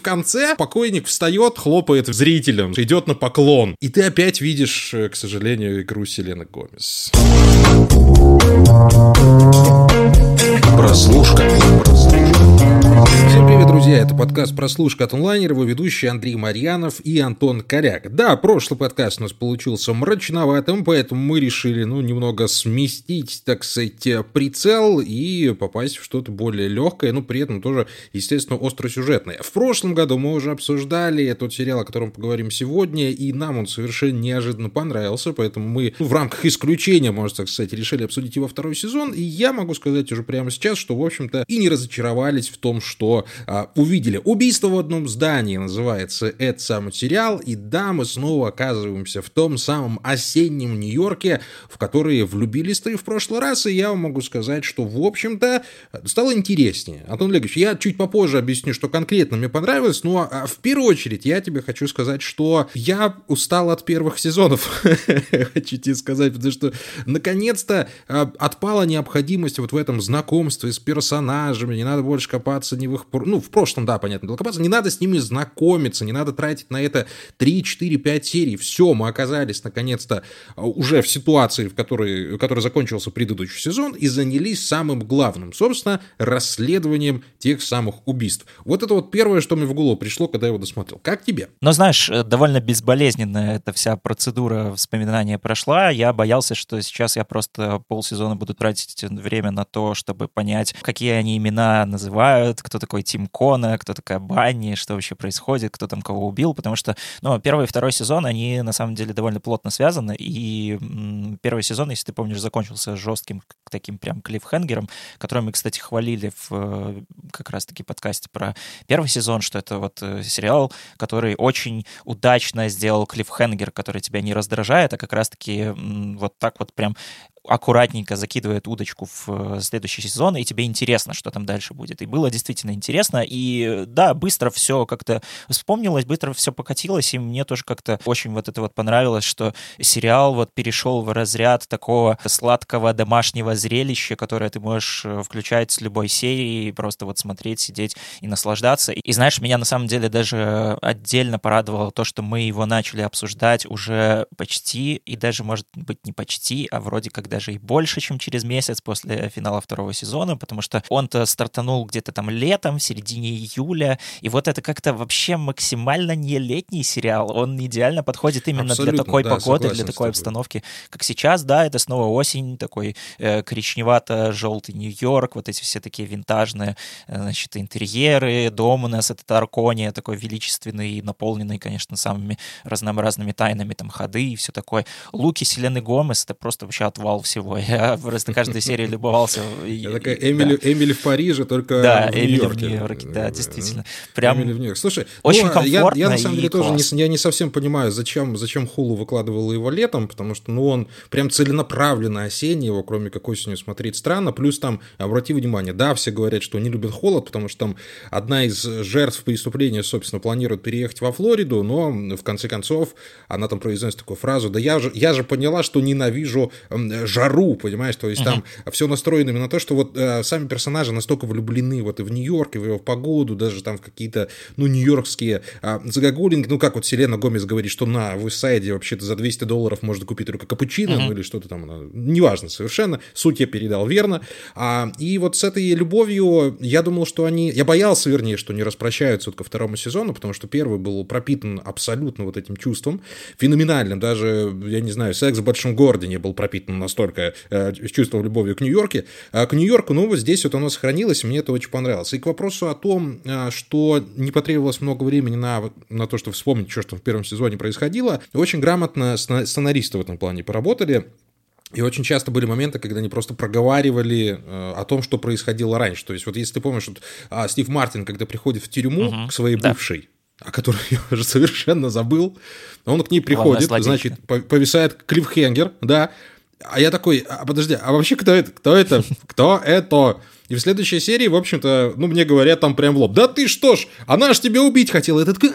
в конце покойник встает, хлопает зрителям, идет на поклон. И ты опять видишь, э, к сожалению, игру Селены Гомес. Прослушка. Всем привет, друзья! Это подкаст «Прослушка от онлайнера», его ведущие Андрей Марьянов и Антон Коряк. Да, прошлый подкаст у нас получился мрачноватым, поэтому мы решили, ну, немного сместить, так сказать, прицел и попасть в что-то более легкое, ну, при этом тоже, естественно, остросюжетное. В прошлом году мы уже обсуждали тот сериал, о котором поговорим сегодня, и нам он совершенно неожиданно понравился, поэтому мы ну, в рамках исключения, можно так сказать, решили обсудить его второй сезон, и я могу сказать уже прямо сейчас, что, в общем-то, и не разочаровались в том, что а, увидели. «Убийство в одном здании» называется этот самый сериал, и да, мы снова оказываемся в том самом осеннем Нью-Йорке, в который влюбились ты в прошлый раз, и я вам могу сказать, что, в общем-то, стало интереснее. Антон Олегович, я чуть попозже объясню, что конкретно мне понравилось, но а, в первую очередь я тебе хочу сказать, что я устал от первых сезонов, хочу тебе сказать, потому что, наконец-то, а, отпала необходимость вот в этом знакомстве с персонажами, не надо больше копаться их ну, в прошлом, да, понятно, копаться, не надо с ними знакомиться, не надо тратить на это 3, 4, 5 серий. Все, мы оказались, наконец-то, а, уже в ситуации, в которой, в которой закончился предыдущий сезон, и занялись самым главным, собственно, расследованием тех самых убийств. Вот это вот первое, что мне в голову пришло, когда я его досмотрел. Как тебе? Ну, знаешь, э, довольно безболезненно эта вся процедура вспоминания прошла. Я боялся, что сейчас я просто полсезона буду тратить время на то, чтобы понять, какие они имена называют, кто такой Тим Кона, кто такая Банни, что вообще происходит, кто там кого убил, потому что, ну, первый и второй сезон, они на самом деле довольно плотно связаны, и первый сезон, если ты помнишь, закончился жестким таким прям клиффхенгером, который мы, кстати, хвалили в э, как раз-таки подкасте про первый сезон, что это вот э, сериал, который очень удачно сделал клиффхенгер, который тебя не раздражает, а как раз-таки вот так вот прям аккуратненько закидывает удочку в э, следующий сезон, и тебе интересно, что там дальше будет. И было действительно интересно, и да, быстро все как-то вспомнилось, быстро все покатилось, и мне тоже как-то очень вот это вот понравилось, что сериал вот перешел в разряд такого сладкого домашнего зрелища, которое ты можешь э, включать с любой серии, просто вот смотреть, сидеть и наслаждаться. И знаешь, меня на самом деле даже отдельно порадовало то, что мы его начали обсуждать уже почти, и даже, может быть, не почти, а вроде как даже и больше, чем через месяц после финала второго сезона, потому что он-то стартанул где-то там летом, в середине июля, и вот это как-то вообще максимально не летний сериал, он идеально подходит именно Абсолютно, для такой да, погоды, для такой обстановки, как сейчас, да, это снова осень, такой э, коричневато-желтый Нью-Йорк, вот эти все такие винтажные, э, значит, интерьеры, дом у нас это Аркония, такой величественный, наполненный, конечно, самыми разнообразными тайнами, там, ходы и все такое. Луки Селены Гомес, это просто вообще отвал всего. Я просто каждой серии любовался. Такая Эмили. Эмили в Париже, только да, Нью-Йорке. в Нью-Йорке, да, действительно. Прям Эмили в Нью-Йорке. Слушай, очень ну, комфортно я, на самом деле тоже не, совсем понимаю, зачем, зачем Хулу выкладывал его летом, потому что ну, он прям целенаправленно осенний, его кроме как осенью смотреть странно. Плюс там, обрати внимание, да, все говорят, что не любят холод, потому что там одна из жертв преступления, собственно, планирует переехать во Флориду, но в конце концов она там произносит такую фразу, да я же, я же поняла, что ненавижу жару, понимаешь, то есть uh-huh. там все настроено именно на то, что вот э, сами персонажи настолько влюблены вот и в Нью-Йорк, и в его погоду, даже там в какие-то, ну, нью-йоркские э, загогулинги, ну, как вот Селена Гомес говорит, что на Вестсайде вообще-то за 200 долларов можно купить только капучино, uh-huh. ну, или что-то там, ну, неважно совершенно, суть я передал верно, а, и вот с этой любовью я думал, что они, я боялся, вернее, что не распрощаются вот ко второму сезону, потому что первый был пропитан абсолютно вот этим чувством, феноменальным, даже, я не знаю, секс в большом городе не был пропитан настолько э, с чувством любовью к Нью-Йорке. А к Нью-Йорку, ну, вот здесь вот оно сохранилось, мне это очень понравилось. И к вопросу о том, э, что не потребовалось много времени на, на то, чтобы вспомнить, что, что в первом сезоне происходило, очень грамотно сценаристы в этом плане поработали. И очень часто были моменты, когда они просто проговаривали э, о том, что происходило раньше. То есть, вот если ты помнишь, вот, э, Стив Мартин, когда приходит в тюрьму угу, к своей да. бывшей, о которой я уже совершенно забыл, он к ней приходит, значит, повисает клиффхенгер, да, а я такой, а подожди, а вообще кто это? Кто это? Кто это? И в следующей серии, в общем-то, ну, мне говорят там прям в лоб, да ты что ж, она ж тебя убить хотела. И ты такой,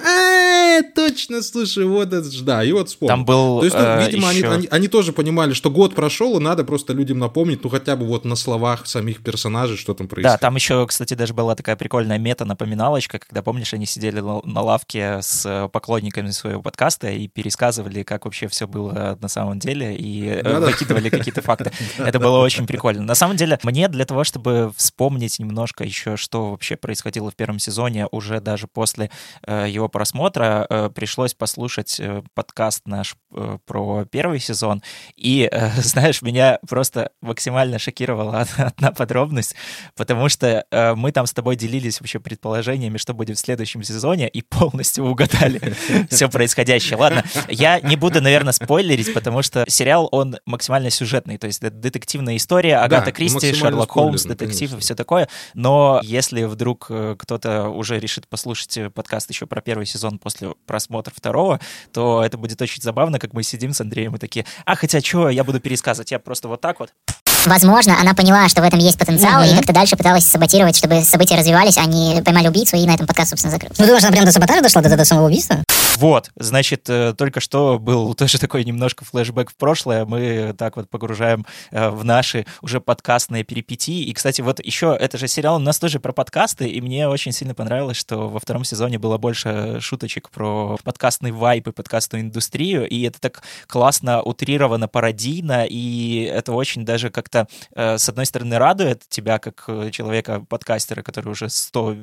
э, точно, слушай, вот это ж, да, и вот вспомнил. Там был, То есть, ну, э, видимо, они, еще- они, они тоже понимали, что год прошел, и надо просто людям напомнить, ну, хотя бы вот на словах самих персонажей, что там Да, происходит. там еще, кстати, даже была такая прикольная мета-напоминалочка, когда, помнишь, они сидели на лавке с э, поклонниками своего подкаста и пересказывали, как вообще все было на самом деле, и э, Да-да. выкидывали какие-то факты. Это было очень прикольно. На самом деле, мне для того, чтобы вспомнить немножко еще, что вообще происходило в первом сезоне, уже даже после э, его просмотра, э, пришлось послушать э, подкаст наш э, про первый сезон, и, э, знаешь, меня просто максимально шокировала од- одна подробность, потому что э, мы там с тобой делились вообще предположениями, что будет в следующем сезоне, и полностью угадали все происходящее. Ладно, я не буду, наверное, спойлерить, потому что сериал, он максимально сюжетный, то есть это детективная история, Агата Кристи, Шерлок Холмс, детектив и все такое, но если вдруг э, кто-то уже решит послушать э, подкаст еще про первый сезон после просмотра второго, то это будет очень забавно, как мы сидим с Андреем и такие, а хотя что, я буду пересказывать, я просто вот так вот. Возможно, она поняла, что в этом есть потенциал, Мгм. и как-то дальше пыталась саботировать, чтобы события развивались, они поймали убийцу, и на этом подкаст, собственно, закрылся. Ну, думаешь, она прям до саботажа дошла, до, до самого убийства? Вот, значит, э, только что был тоже такой немножко флешбэк в прошлое. Мы так вот погружаем э, в наши уже подкастные перипетии. И, кстати, вот еще это же сериал у нас тоже про подкасты, и мне очень сильно понравилось, что во втором сезоне было больше шуточек про подкастный вайп и подкастную индустрию, и это так классно утрировано, пародийно, и это очень даже как-то, э, с одной стороны, радует тебя, как человека-подкастера, который уже 100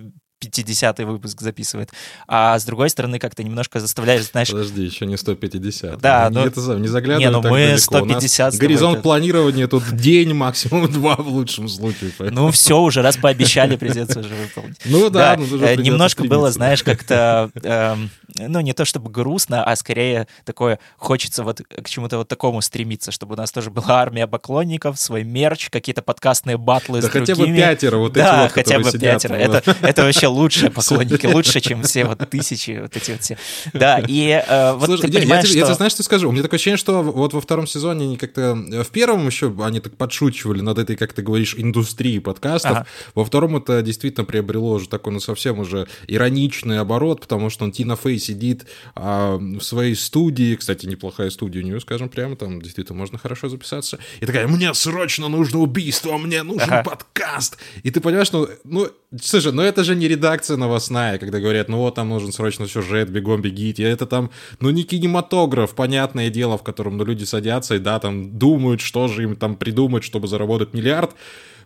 50-й выпуск записывает, а с другой стороны как-то немножко заставляешь, знаешь, Подожди, еще не 150. Да, ну- это не заглядывай Не, ну так мы далеко. У 150 нас с тобой горизонт это- планирования тут день, максимум два в лучшем случае. поэтому- ну все, уже раз пообещали, придется уже выполнить. Ну да, ну, уже э, немножко было, знаешь, как-то, эм, ну, не то чтобы грустно, а скорее такое, хочется вот к чему-то вот такому стремиться, чтобы у нас тоже была армия поклонников, свой мерч, какие-то подкастные батлы Да с хотя бы другими. пятеро вот эти да, вот, хотя бы сидят, пятеро. Это, это вообще лучшие поклонники, лучше, чем все вот тысячи, вот эти вот все. Да, и э, вот Слушай, ты не, я, понимаешь, тебе, я тебе что... знаешь, что скажу? У меня такое ощущение, что вот во втором сезоне они как-то... В первом еще они так подшучивали над этой, как ты говоришь, индустрией подкастов. Ага. Во втором это действительно приобрело уже такой, ну, совсем уже ироничный оборот, потому что он Тина Фей сидит а, в своей студии, кстати, неплохая студия у нее, скажем прямо, там действительно можно хорошо записаться, и такая, мне срочно нужно убийство, мне нужен Ага. подкаст. И ты понимаешь, ну, ну, слушай, ну это же не редакция новостная, когда говорят, ну вот там нужен срочно сюжет, бегом бегите. Это там, ну не кинематограф, понятное дело, в котором ну, люди садятся и да, там думают, что же им там придумать, чтобы заработать миллиард.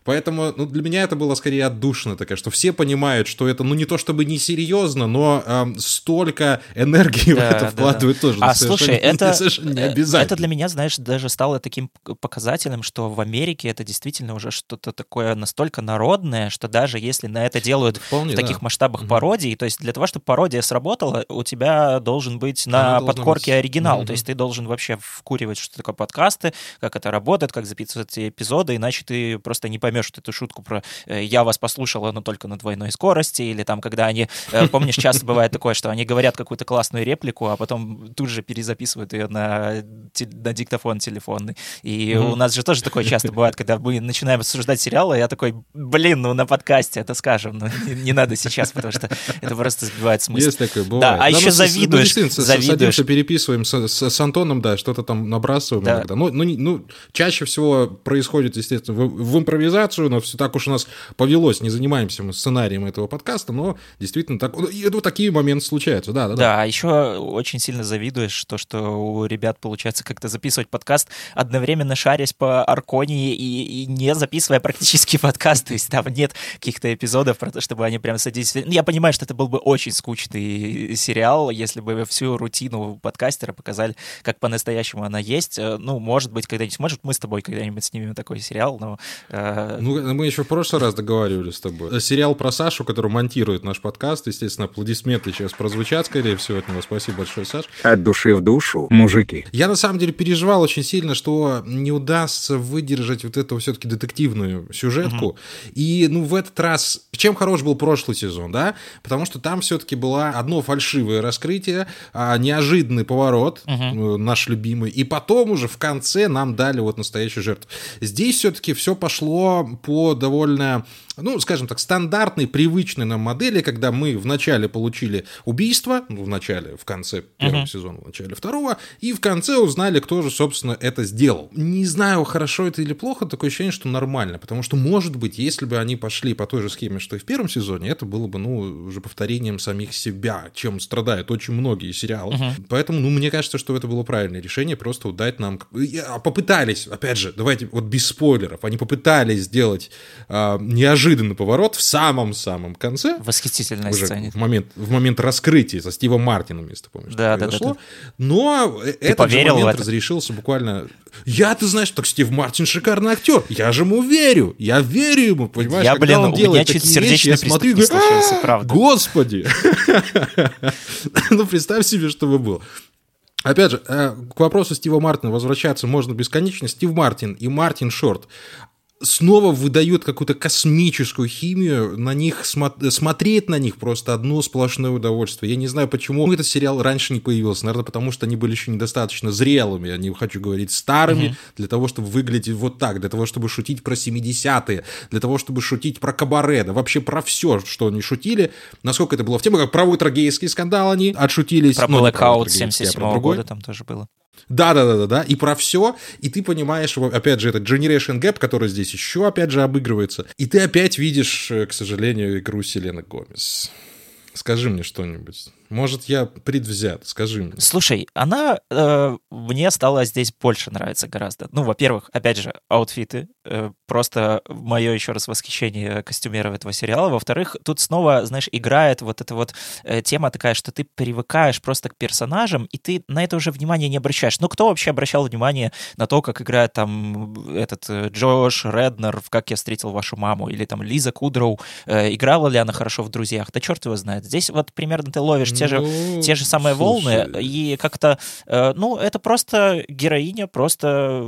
Поэтому, ну, для меня это было скорее отдушина такая, что все понимают, что это, ну, не то чтобы несерьезно, но эм, столько энергии в Да, это да, вкладывают тоже. А слушай, это, не э, обязательно. это для меня, знаешь, даже стало таким показателем, что в Америке это действительно уже что-то такое настолько народное, что даже если на это делают Вполне, в да. таких масштабах Мгм. пародий, то есть для того, чтобы пародия сработала, у тебя должен быть Она на должна подкорке быть. оригинал, Мгм. то есть ты должен вообще вкуривать, что такое подкасты, как это работает, как записывать эти эпизоды, иначе ты просто не поймешь эту шутку про э, «я вас послушала, но только на двойной скорости», или там, когда они, э, помнишь, часто бывает такое, что они говорят какую-то классную реплику, а потом тут же перезаписывают ее на, те- на диктофон телефонный. И Мгм. у нас же тоже такое часто бывает, когда мы начинаем обсуждать сериалы, я такой, блин, ну на подкасте это скажем, но не, не надо сейчас, потому что это просто сбивает смысл. Есть такое, бывает. Да, а еще ну, с- ну, завидуешь, завидуешь. Садимся, переписываем с, с- с Антоном, да, что-то там набрасываем Да. иногда. Ну, ну, ну, чаще всего происходит, естественно, в, в импровизацию, но все так уж у нас повелось, не занимаемся мы сценарием этого подкаста, но действительно так, ну, вот такие моменты случаются, да, да, да. Да, а еще очень сильно завидуешь то, что у ребят получается как-то записывать подкаст, одновременно шарясь по Арконии и, и не записывая практически подкаст. То есть там нет каких-то эпизодов про то, чтобы они прям садились. Ну, Я понимаю, что это был бы очень скучный сериал, если бы всю рутину подкастера показали, как по-настоящему она есть. Э, Ну, может быть, когда-нибудь, может, мы с тобой когда-нибудь снимем такой сериал, но... э, Ну, мы еще в прошлый раз договаривались с тобой. Сериал про Сашу, который монтирует наш подкаст, естественно, аплодисменты сейчас прозвучат, скорее всего, от него. Спасибо большое, Саш. От души в душу, мужики. Я на самом деле переживал очень сильно, что не удастся выдержать вот эту все-таки детективную сюжетку. И, ну, в этот раз... Чем хорош был прошлый сезон, да? Потому что там все-таки было одно фальшивое раскрытие, а, неожиданный поворот, э, наш любимый, и потом уже в конце нам дали вот настоящую жертву. Здесь все-таки все пошло по, по довольно ну, скажем так, стандартной, привычной нам модели, когда мы вначале получили убийство, ну, в начале, в конце первого uh-huh. сезона, в начале второго, и в конце узнали, кто же, собственно, это сделал. Не знаю, хорошо это или плохо, такое ощущение, что нормально, потому что, может быть, если бы они пошли по той же схеме, что и в первом сезоне, это было бы, ну, уже повторением самих себя, чем страдают очень многие сериалы. Uh-huh. Поэтому, ну, мне кажется, что это было правильное решение, просто дать нам... Попытались, опять же, давайте, вот без спойлеров, они попытались сделать э, неожиданный поворот в самом-самом конце. Восхитительная уже сцене. В момент, в момент раскрытия со Стивом Мартином, если ты помнишь, да, да. Да, да. Но ты этот же момент разрешился буквально... Я, ты знаешь, так Стив Мартин шикарный актер. Я же ему верю. Я верю ему, понимаешь? Я, Когда блин, он у делает меня чуть такие вещи, я смотрю говорю, случился, правда. Господи! Ну, представь себе, что бы было. Опять же, э, к вопросу Стива Мартина возвращаться можно бесконечно. Стив Мартин и Мартин Шорт снова выдают какую-то космическую химию, на них смо- смотреть на них просто одно сплошное удовольствие. Я не знаю, почему этот сериал раньше не появился. Наверное, потому что они были еще недостаточно зрелыми, я не хочу говорить старыми, угу. для того, чтобы выглядеть вот так, для того, чтобы шутить про 70-е, для того, чтобы шутить про кабаре, да вообще про все, что они шутили. Насколько это было в тему, как про Уитрогейский скандал они отшутились. Про ну, Blackout 77 -го года там тоже было. Да, да, да, да, да. И про все. И ты понимаешь, опять же, это Generation Gap, который здесь еще, опять же, обыгрывается. И ты опять видишь, э, к сожалению, игру Селены Гомес. Скажи мне что-нибудь. Может, я предвзят, скажи мне. Слушай, она э, мне стала здесь больше нравиться гораздо. Ну, во-первых, опять же, аутфиты. Э, просто мое еще раз восхищение костюмеров этого сериала. Во-вторых, тут снова, знаешь, играет вот эта вот э, тема такая, что ты привыкаешь просто к персонажам, и ты на это уже внимание не обращаешь. Ну, кто вообще обращал внимание на то, как играет там этот э, Джош Реднер в «Как я встретил вашу маму» или там Лиза Кудроу, э, играла ли она хорошо в «Друзьях»? Да черт его знает. Здесь вот примерно ты ловишь те же, ну, те же самые слушай. волны, и как-то, э, ну, это просто героиня, просто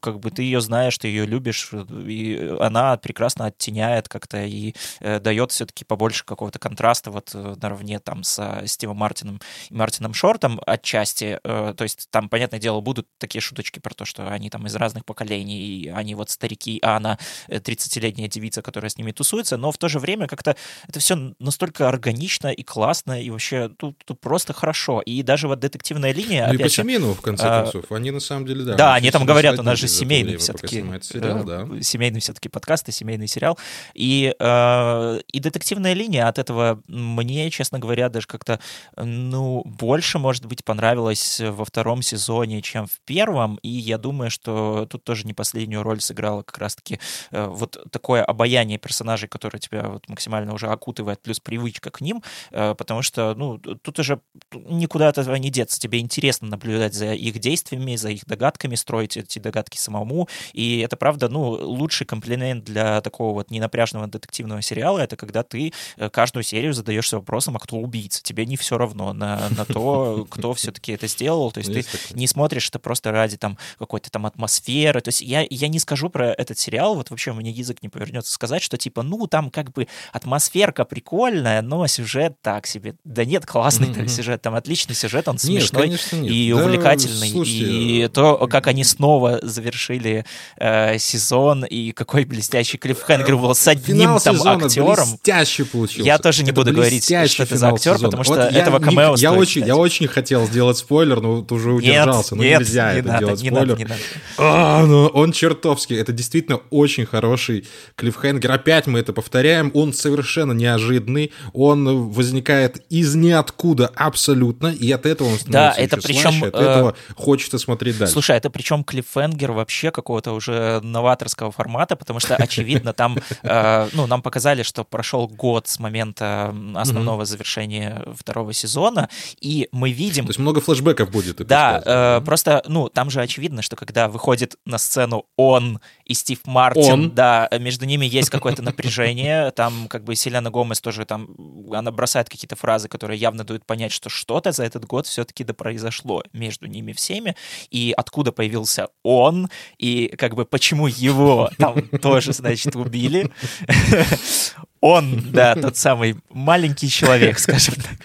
как бы ты ее знаешь, ты ее любишь, и она прекрасно оттеняет как-то и э, дает все-таки побольше какого-то контраста вот э, наравне там с Стивом Мартином и Мартином Шортом отчасти, то есть там, понятное дело, будут такие шуточки про то, что они там из разных поколений, и они вот старики, а она 30-летняя девица, которая с ними тусуется, но в то же время как-то это все настолько органично и классно, и вообще тут, тут просто хорошо. И даже вот детективная линия... Ну и по семейному, в конце а, концов. Они на самом деле, да. Да, они там говорят, у нас же семейный все-таки... Сериал, да. Семейный все-таки подкаст и семейный сериал. И, э, и детективная линия от этого мне, честно говоря, даже как-то, ну, больше, может быть, понравилась во втором сезоне, чем в первом. И я думаю, что тут тоже не последнюю роль сыграла как раз-таки э, вот такое обаяние персонажей, которое тебя вот максимально уже окутывает, плюс привычка к ним, э, потому что, ну, тут уже никуда от этого не деться. Тебе интересно наблюдать за их действиями, за их догадками, строить эти догадки самому. И это, правда, ну, лучший комплимент для такого вот ненапряжного детективного сериала, это когда ты э, каждую серию задаешься вопросом, а кто убийца. Тебе не все равно на, на то, кто все-таки это сделал. То есть ты не смотришь это просто ради там какой-то там атмосферы. То есть я, я не скажу про этот сериал, вот вообще меня язык не повернется сказать, что типа, ну, там как бы атмосферка прикольная, но сюжет так себе. Да нет, классный mm-hmm. сюжет, там отличный сюжет, он смешной нет, нет. и да, увлекательный. Слушайте, и то, как они снова завершили э, сезон, и какой блестящий клиффхенгер был с одним там актером. блестящий получился. Я тоже не это буду говорить, что это за актер, сезона. потому что вот этого камео я очень, я очень хотел сделать спойлер, но вот уже удержался. Нет, ну нельзя не это надо, делать не спойлер. Надо, не надо. А, ну, он чертовски. Это действительно очень хороший клиффхенгер. Опять мы это повторяем. Он совершенно неожиданный. Он возникает из ниоткуда абсолютно, и от этого он становится да, это причем, слаще, от э... этого хочется смотреть дальше. Слушай, это причем клиффхенгер вообще какого-то уже новаторского формата, потому что, очевидно, там, э, ну, нам показали, что прошел год с момента основного завершения второго сезона, и мы видим... То есть много флешбеков будет. Да, э, просто, ну, там же очевидно, что когда выходит на сцену он и Стив Мартин, он. да, между ними есть какое-то напряжение, там как бы Селена Гомес тоже там, она бросает какие-то фразы, которые явно дают понять, что что-то за этот год все-таки да произошло между ними всеми, и откуда появился он, и как бы почему его там тоже, значит, убили. Он, да, тот самый маленький человек, скажем так.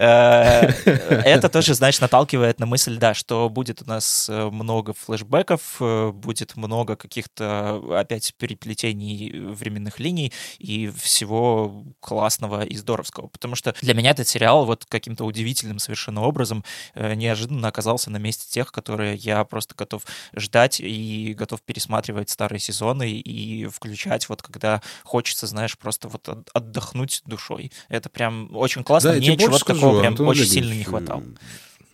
Э, это тоже, знаешь, наталкивает на мысль, да, что будет у нас э, много флешбеков, э, будет много каких-то опять переплетений временных линий и всего классного и здоровского. Потому что для меня этот сериал вот каким-то удивительным совершенно образом неожиданно оказался на месте тех, которые я просто готов ждать и готов пересматривать старые сезоны и включать вот когда хочется, знаешь, просто вот отдохнуть душой. Это прям очень классно. Да, Мне чего-то скажу, такого прям Антон очень Олегович, сильно не хватало.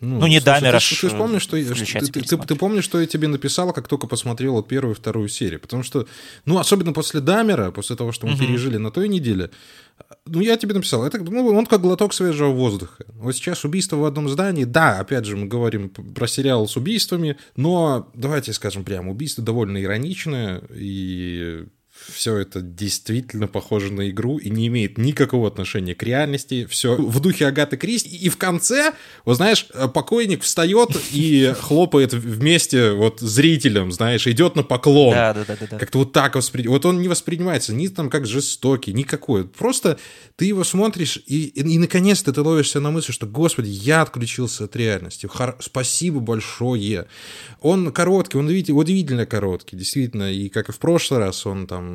Ну, Ну, не слушай, Дамера Ты, ж, ты, помнишь, что, ты, ты, ты помнишь, что я тебе написал, как только посмотрел вот первую и вторую серию? Потому что, ну, особенно после Дамера, после того, что мы Мгм. пережили на той неделе, ну, я тебе написал, это, ну, он как глоток свежего воздуха. Вот сейчас убийство в одном здании, да, опять же, мы говорим про сериал с убийствами, но, давайте скажем прямо, убийство довольно ироничное, и все это действительно похоже на игру и не имеет никакого отношения к реальности. Все в духе Агаты Кристи. И в конце, вот знаешь, покойник встает и хлопает вместе вот зрителям, знаешь, идет на поклон. Да, да, да, да. Как-то вот так воспри... Вот он не воспринимается ни там как жестокий, никакой. Просто ты его смотришь, и, и, и наконец-то ты ловишься на мысли, что, господи, я отключился от реальности. Хор- Спасибо большое. Он короткий, он удивительно, удивительно короткий, действительно. И как и в прошлый раз, он там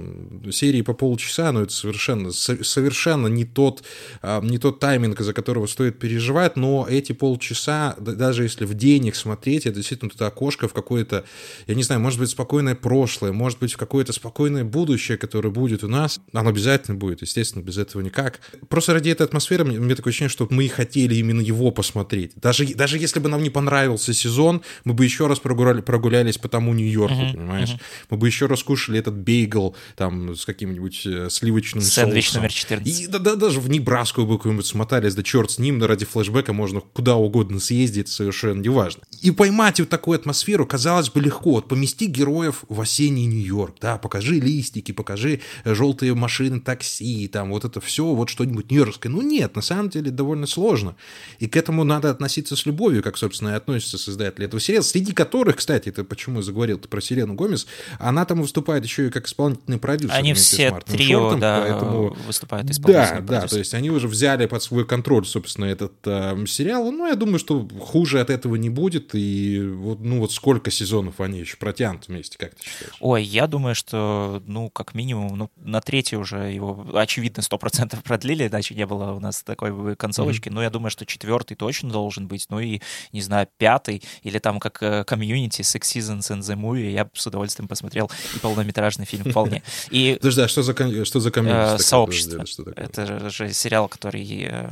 серии по полчаса, но это совершенно, со- совершенно не тот, а, не тот тайминг, из-за которого стоит переживать, но эти полчаса, да- даже если в день их смотреть, это действительно это окошко в какое-то, я не знаю, может быть, спокойное прошлое, может быть, в какое-то спокойное будущее, которое будет у нас. Оно обязательно будет, естественно, без этого никак. Просто ради этой атмосферы мне, мне такое ощущение, что мы хотели именно его посмотреть. Даже, даже если бы нам не понравился сезон, мы бы еще раз прогуляли, прогулялись по тому Нью-Йорку, Мгм, понимаешь? Мы бы еще раз кушали этот бейгл там с каким-нибудь э, сливочным Сэндвич соусом. номер 14. И да, да, даже в Небраску бы какую-нибудь смотались, да черт с ним, но ради флешбека можно куда угодно съездить, совершенно неважно. И поймать вот такую атмосферу, казалось бы, легко. Вот помести героев в осенний Нью-Йорк, да, покажи листики, покажи э, желтые машины такси, там вот это все, вот что-нибудь нью-йоркское. Ну нет, на самом деле довольно сложно. И к этому надо относиться с любовью, как, собственно, и относятся создатели этого сериала, среди которых, кстати, это почему я заговорил про Селену Гомес, она там выступает еще и как исполнительный продюсер. Они все Мартином трио, Шортом, да, поэтому выступают да, исполнительными да, то есть они уже взяли под свой контроль, собственно, этот э, сериал. Ну, я думаю, что хуже от этого не будет. И вот, ну, вот сколько сезонов они еще протянут вместе, как ты считаешь? Ой, я думаю, что, ну, как минимум, ну, на третий уже его, очевидно, 100% продлили, иначе не было у нас такой бы концовочки. Но я думаю, что четвертый точно должен быть. Ну и, не знаю, пятый, или там как э, комьюнити, Six Seasons and the Movie, я бы с удовольствием посмотрел и полнометражный фильм вполне. И Подожди, а что за, что за комьюнити? э, сообщество. Подожди, что такое? Это же сериал, который... э,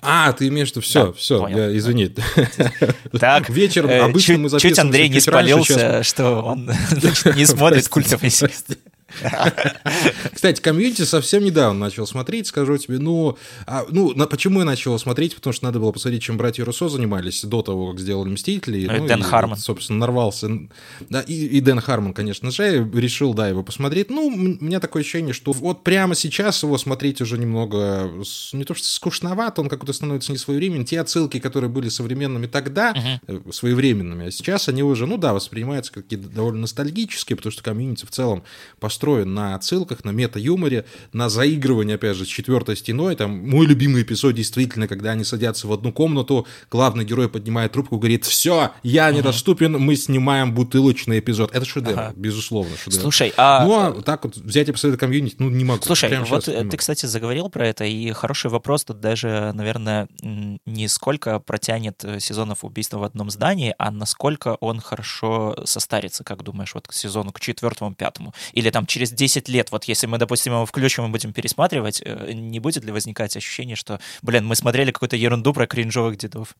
А, ты имеешь в виду все, Да, все, понял. я, извини. Так, Вечером э, обычно чуть, мы чуть записываемся Андрей не чуть раньше, спалился, сейчас- что он значит, не смотрит Прости, культовый сериал. прости. Кстати, комьюнити совсем недавно начал смотреть, скажу тебе. Ну, а, ну на, почему я начал смотреть? Потому что надо было посмотреть, чем братья Руссо занимались до того, как сделали «Мстители». Ну, и Дэн Хармон. вот, собственно, нарвался. Да, и, и Дэн Хармон, конечно же, решил, да, его посмотреть. Ну, у меня такое ощущение, что вот прямо сейчас его смотреть уже немного, не то что скучновато, он как-то становится несвоевременным. Те отсылки, которые были современными тогда, э, своевременными, а сейчас они уже, ну да, воспринимаются как какие-то довольно ностальгические, потому что комьюнити в целом построен на отсылках, на мета-юморе, на заигрывании, опять же, с четвертой стеной. Там мой любимый эпизод действительно, когда они садятся в одну комнату, главный герой поднимает трубку, говорит, все, я недоступен, мы снимаем бутылочный эпизод. Это шедевр, Ага. безусловно, шедевр. Слушай, а... Ну, а так вот взять и посмотреть комьюнити, ну, не могу. Слушай, Прямо вот ты, кстати, заговорил про это, и хороший вопрос тут даже, наверное, не сколько протянет э, сезонов убийства в одном здании, а насколько он хорошо состарится, как думаешь, вот к сезону, к четвертому, пятому. Или там через 10 лет, вот если мы, допустим, его включим и будем пересматривать, э, не будет ли возникать ощущение, что, блин, мы смотрели какую-то ерунду про кринжовых дедов?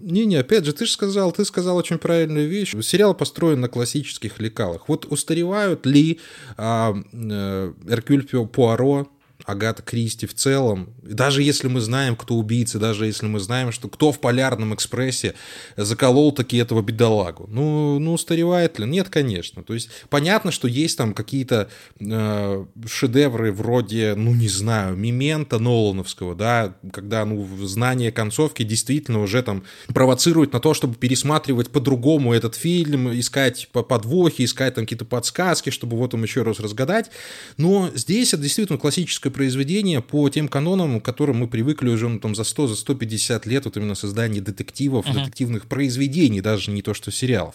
Не-не, опять же, ты же сказал, ты сказал очень правильную вещь. Сериал построен на классических лекалах. Вот устаревают ли а, э, Эркюль Пуаро, Агата Кристи в целом, даже если мы знаем, кто убийца, даже если мы знаем, что кто в Полярном экспрессе заколол таки этого бедолагу. Ну, ну устаревает ли? Нет, конечно. То есть понятно, что есть там какие-то э, шедевры вроде, ну, не знаю, Мимента Нолановского, да, когда, ну, знание концовки действительно уже там провоцирует на то, чтобы пересматривать по-другому этот фильм, искать по- подвохи, искать там какие-то подсказки, чтобы вот им еще раз разгадать. Но здесь это действительно классическая драматическое произведение по тем канонам, к которым мы привыкли уже ну, там, за 100, за 150 лет вот именно создания детективов, uh-huh. детективных произведений, даже не то что сериалов.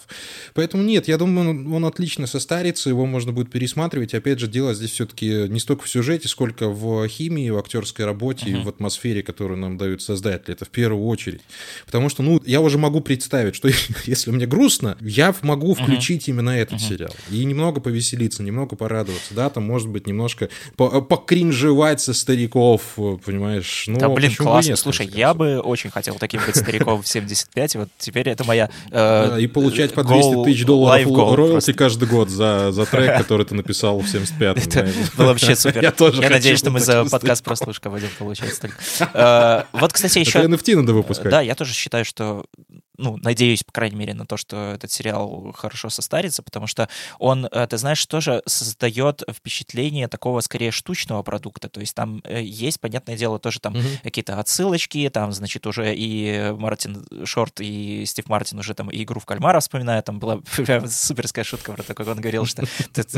Поэтому нет, я думаю, он, он отлично состарится, его можно будет пересматривать. Опять же, дело здесь все-таки не столько в сюжете, сколько в химии, в актерской работе uh-huh. и в атмосфере, которую нам дают создатели. Это в первую очередь. Потому что, ну, я уже могу представить, что если мне грустно, я могу включить uh-huh. именно этот uh-huh. сериал. И немного повеселиться, немного порадоваться. Да, там, может быть, немножко покринжевать со стариков, понимаешь? Ну, да, блин, классно. Нет, Слушай, я бы очень хотел таким быть стариком в 75, вот теперь это моя... Э, и получать по 200 тысяч долларов роялти каждый год за, за трек, который ты написал в 75-м. Это было вообще супер. Я тоже Я надеюсь, что мы за подкаст прослушка будем получать столько. Э, вот, кстати, еще... NFT надо выпускать. Да, я тоже считаю, что ну, надеюсь, по крайней мере, на то, что этот сериал хорошо состарится, потому что он, э, ты знаешь, тоже создает впечатление такого, скорее, штучного продукта. То есть там э, есть, понятное дело, тоже там угу. какие-то отсылочки, там, значит, уже и Мартин Шорт, и Стив Мартин уже там игру в кальмара вспоминают. Там была прям суперская шутка про то, как он говорил, что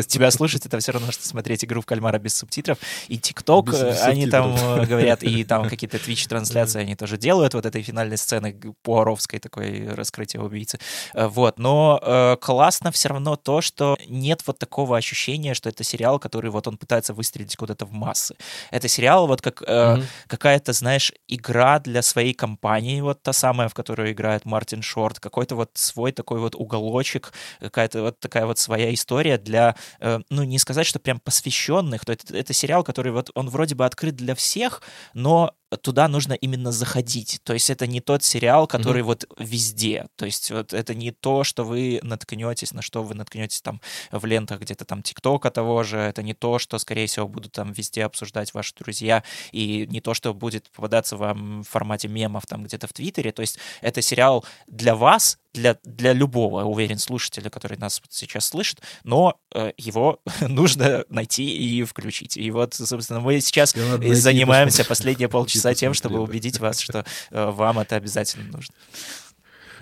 тебя слушать, это все равно, что смотреть игру в кальмара без субтитров. И ТикТок, э, они там говорят, и там какие-то Twitch-трансляции они тоже делают вот этой финальной сцены Пуаровской такой раскрытия убийцы. Э, вот. Но э, классно все равно то, что нет вот такого ощущения, что это сериал, который вот он пытается выстрелить куда-то в массы. Это сериал вот как mm-hmm. какая-то, знаешь, игра для своей компании, вот та самая, в которую играет Мартин Шорт, какой-то вот свой такой вот уголочек, какая-то вот такая вот своя история для, ну, не сказать, что прям посвященных, то это, это сериал, который вот, он вроде бы открыт для всех, но туда нужно именно заходить. То есть это не тот сериал, который mm-hmm. вот везде. То есть вот это не то, что вы наткнетесь, на что вы наткнетесь там в лентах где-то там ТикТока того же. Это не то, что, скорее всего, будут там везде обсуждать ваши друзья. И не то, что будет попадаться вам в формате мемов там где-то в Твиттере. То есть это сериал для вас, для, для любого, уверен, слушателя, который нас сейчас слышит, но э, его нужно найти и включить. И вот, собственно, мы сейчас занимаемся последние полчаса тем, чтобы убедить вас, что э, вам это обязательно нужно.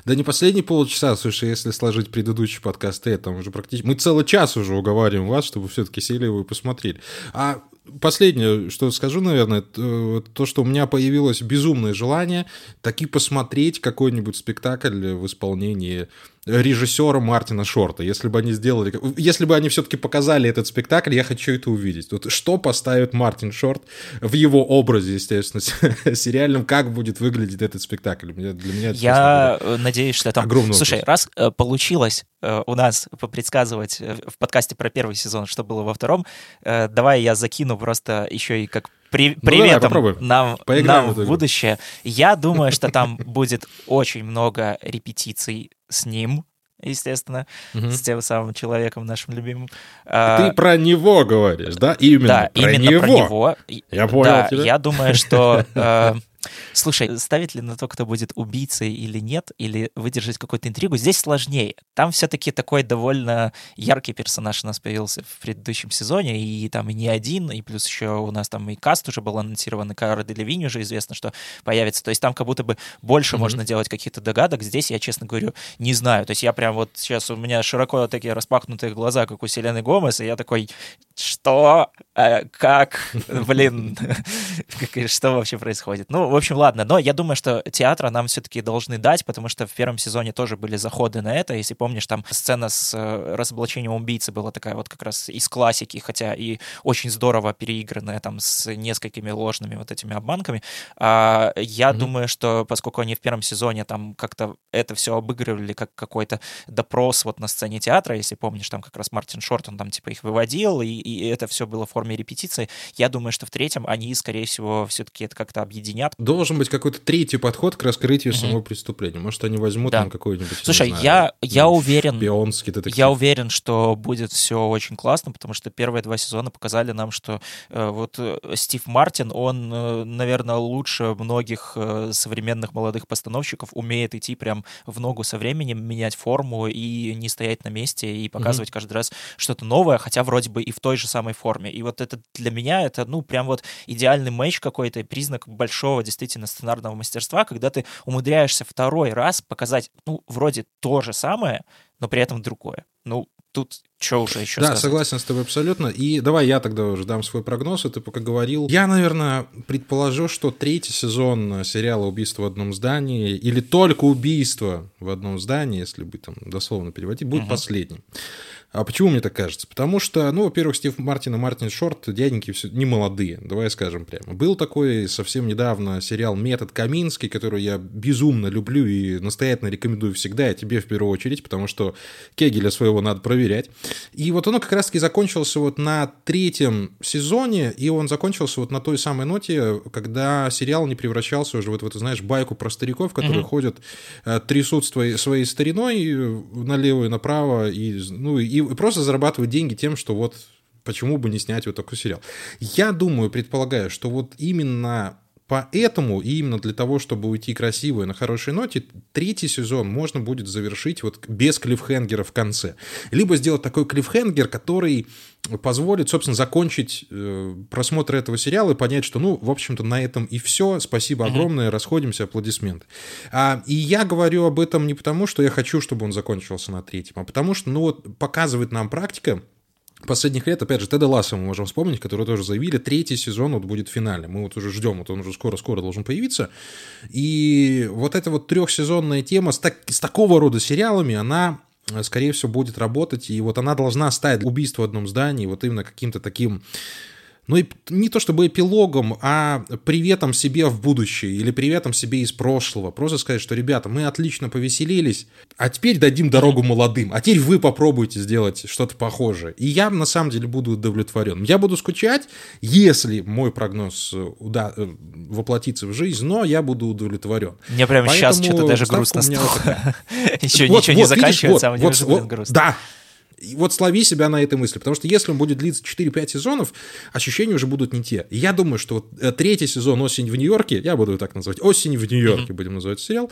Да не последние полчаса, слушай, если сложить предыдущий подкаст, там уже практически... Мы целый час уже уговариваем вас, чтобы все-таки сели его и посмотрели. А последнее, что скажу, наверное, то, что у меня появилось безумное желание таки посмотреть какой-нибудь спектакль в исполнении режиссера Мартина Шорта. Если бы они сделали... Если бы они все-таки показали этот спектакль, я хочу это увидеть. Вот что поставит Мартин Шорт в его образе, естественно, сериальном, как будет выглядеть этот спектакль. Для меня Я надеюсь, что там... Огромный Слушай, вопрос. раз э, получилось э, у нас попредсказывать э, в подкасте про первый сезон, что было во втором, давай я закину просто еще и как при, ну, приветом давай, нам, нам в будущее. Я думаю, что там будет очень много репетиций с ним, естественно, угу. с тем самым человеком нашим любимым. А, Ты про него говоришь, да? Именно да, про именно него. про него. Я понял да, тебя. Я думаю, что э, Слушай, ставить ли на то, кто будет убийцей или нет, или выдержать какую-то интригу, здесь сложнее. Там все-таки такой довольно яркий персонаж у нас появился в предыдущем сезоне, и там и не один, и плюс еще у нас там и каст уже был анонсирован, и Кара Делевинь уже известно, что появится. То есть там как будто бы больше mm-hmm. можно делать каких-то догадок. Здесь я, честно говорю, не знаю. То есть я прям вот сейчас у меня широко такие распахнутые глаза, как у Селены Гомес, и я такой, что? А, как? Блин, что вообще происходит? Ну, в общем, ладно. Но я думаю, что театра нам все-таки должны дать, потому что в первом сезоне тоже были заходы на это. Если помнишь, там сцена с э, разоблачением убийцы была такая вот как раз из классики, хотя и очень здорово переигранная там с несколькими ложными вот этими обманками. А, я mm-hmm. думаю, что поскольку они в первом сезоне там как-то это все обыгрывали как какой-то допрос вот на сцене театра, если помнишь, там как раз Мартин Шорт, он там типа их выводил, и, и это все было в форме репетиции. Я думаю, что в третьем они, скорее всего, все-таки это как-то объединят. Должен быть какой-то третий подход к раскрытию mm-hmm. самого преступления. Может, они возьмут да. там какой-нибудь. Слушай, знаю, я, я уверен. детектив. Я уверен, что будет все очень классно, потому что первые два сезона показали нам, что э, вот э, Стив Мартин, он, э, наверное, лучше многих э, современных молодых постановщиков умеет идти прям в ногу со временем, менять форму и не стоять на месте и показывать mm-hmm. каждый раз что-то новое, хотя вроде бы и в той же самой форме. И вот это для меня это, ну, прям вот идеальный матч какой-то, признак большого действительно сценарного мастерства, когда ты умудряешься второй раз показать, ну, вроде то же самое, но при этом другое. Ну, тут что уже еще Да, сказать? согласен с тобой абсолютно. И давай я тогда уже дам свой прогноз, и ты пока говорил. Я, наверное, предположу, что третий сезон сериала «Убийство в одном здании» или только «Убийство в одном здании», если быть там дословно переводить, будет Мгм. последним. А почему мне так кажется? Потому что, ну, во-первых, Стив Мартин и Мартин Шорт, дяденьки все не молодые, давай скажем прямо. Был такой совсем недавно сериал «Метод Каминский», который я безумно люблю и настоятельно рекомендую всегда, и тебе в первую очередь, потому что Кегеля своего надо проверять. И вот оно как раз-таки закончился вот на третьем сезоне, и он закончился вот на той самой ноте, когда сериал не превращался уже вот в эту, знаешь, байку про стариков, которые Мгм. ходят, э, трясут своей, своей стариной э, налево и направо, и, ну, и просто зарабатывают деньги тем, что вот почему бы не снять вот такой сериал. Я думаю, предполагаю, что вот именно поэтому, и именно для того, чтобы уйти красиво и на хорошей ноте, третий сезон можно будет завершить вот без клиффхенгера в конце. Либо сделать такой клиффхенгер, который позволит, собственно, закончить э, просмотр этого сериала и понять, что, ну, в общем-то, на этом и все. Спасибо огромное, расходимся, аплодисменты. А, и я говорю об этом не потому, что я хочу, чтобы он закончился на третьем, а потому что, ну, вот показывает нам практика, последних лет, опять же, Теда Ласса мы можем вспомнить, который тоже заявили, третий сезон вот будет финальным. Мы вот уже ждем, вот он уже скоро-скоро должен появиться. И вот эта вот трехсезонная тема с, так, с такого рода сериалами, она э, скорее всего, будет работать, и вот она должна стать убийство в одном здании, вот именно каким-то таким ну и не то чтобы эпилогом, а приветом себе в будущее или приветом себе из прошлого. Просто сказать, что, ребята, мы отлично повеселились, а теперь дадим дорогу молодым, а теперь вы попробуйте сделать что-то похожее. И я на самом деле буду удовлетворен. Я буду скучать, если мой прогноз э, уда- э, воплотится в жизнь, но я буду удовлетворен. Мне прямо сейчас Поэтому что-то даже грустно стало. Еще ничего не заканчивается, а мне уже, грустно. Да. И вот слови себя на этой мысли, потому что если он будет длиться 4-5 сезонов, ощущения уже будут не те. И я думаю, что вот э, третий сезон «Осень в Нью-Йорке», я буду его так называть, «Осень в Нью-Йорке» будем называть сериал,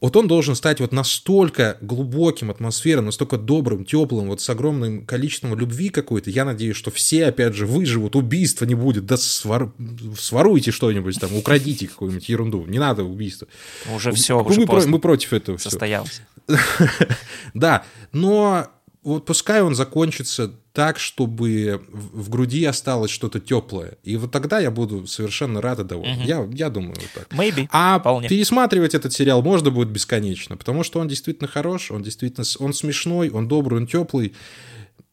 вот он должен стать вот настолько глубоким атмосферным, настолько добрым, теплым, вот с огромным количеством любви какой-то. Я надеюсь, что все, опять же, выживут, убийства не будет, да свор... своруйте что-нибудь там, украдите какую-нибудь ерунду, не надо убийства. Уже все, мы, уже про- поздно мы против этого всего. состоялось. Да, но вот пускай он закончится так, чтобы в груди осталось что-то теплое. И вот тогда я буду совершенно рад и доволен. Мгм. Я, я думаю вот так. Maybe. А Вполне. пересматривать этот сериал можно будет бесконечно, потому что он действительно хорош, он действительно он смешной, он добрый, он теплый.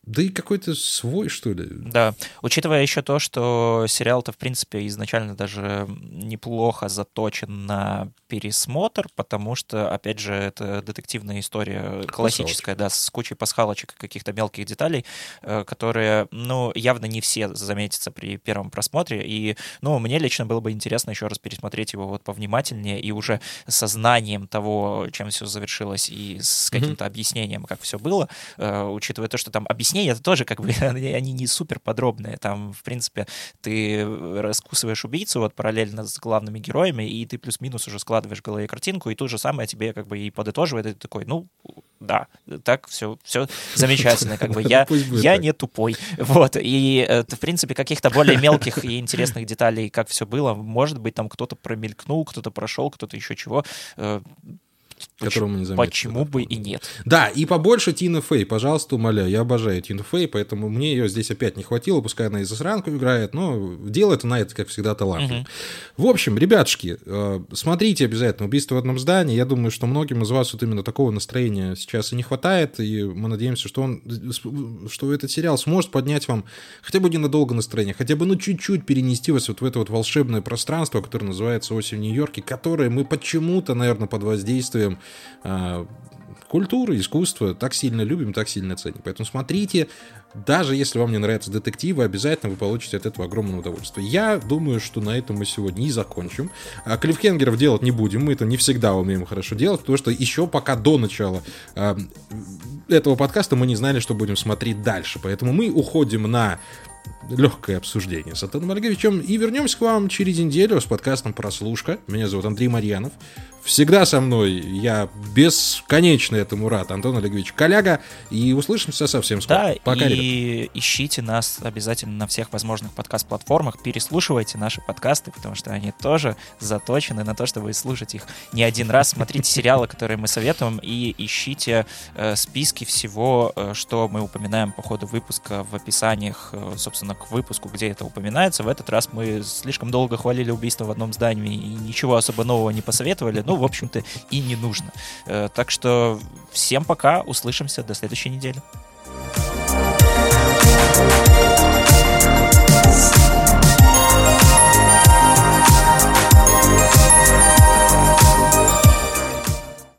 Да и какой-то свой, что ли. Да, учитывая еще то, что сериал-то, в принципе, изначально даже неплохо заточен на пересмотр, потому что, опять же, это детективная история классическая, да, с кучей пасхалочек и каких-то мелких деталей, э, которые, ну, явно не все заметятся при первом просмотре, и, ну, мне лично было бы интересно еще раз пересмотреть его вот повнимательнее и уже со знанием того, чем все завершилось, и с каким-то объяснением, как все было, э, учитывая то, что там объяснения это тоже как бы они, не супер подробные. Там, в принципе, ты раскусываешь убийцу вот параллельно с главными героями, и ты плюс-минус уже складываешь в голове картинку, и то же самое тебе как бы и подытоживает, и ты такой, ну, да, так все, все замечательно, как бы я, я так. не тупой. Вот, и, э, в принципе, каких-то более мелких и интересных деталей, как все было, может быть, там кто-то промелькнул, кто-то прошел, кто-то еще чего, э, Которого мы не заметили, почему бы и нет. Да, и побольше Тины Фей, пожалуйста, умоляю. Я обожаю Тину Фей, поэтому мне ее здесь опять не хватило, пускай она и засранку играет, но делает она это, как всегда, талантливо. Мгм. В общем, ребятушки, э, смотрите обязательно «Убийство в одном здании». Я думаю, что многим из вас вот именно такого настроения сейчас и не хватает, и мы надеемся, что, он, что этот сериал сможет поднять вам хотя бы ненадолго настроение, хотя бы ну чуть-чуть перенести вас вот в это вот волшебное пространство, которое называется «Осень в Нью-Йорке», которое мы почему-то, наверное, под воздействием э, культуры, искусства так сильно любим, так сильно ценим. Поэтому смотрите, даже если вам не нравятся детективы, обязательно вы получите от этого огромное удовольствие. Я думаю, что на этом мы сегодня и закончим. А клиффхенгеров делать не будем, мы это не всегда умеем хорошо делать, потому что еще пока до начала а, этого подкаста мы не знали, что будем смотреть дальше. Поэтому мы уходим на легкое обсуждение с Антоном Олеговичем и вернемся к вам через неделю с подкастом «Прослушка». Меня зовут Андрей Марьянов. Всегда со мной. Я бесконечно этому рад. Антон Олегович Коляга. И услышимся совсем скоро. Да, Пока, ребят. и ищите нас обязательно на всех возможных подкаст-платформах, переслушивайте наши подкасты, потому что они тоже заточены на то, чтобы слушать их не один раз. Смотрите сериалы, которые мы советуем, и ищите э, списки всего, э, что мы упоминаем по ходу выпуска в описаниях, э, собственно, к выпуску, где это упоминается. В этот раз мы слишком долго хвалили убийство в одном здании и ничего особо нового не посоветовали. Ну, в общем-то, и не нужно. Э, так что всем пока, услышимся до следующей недели. Thank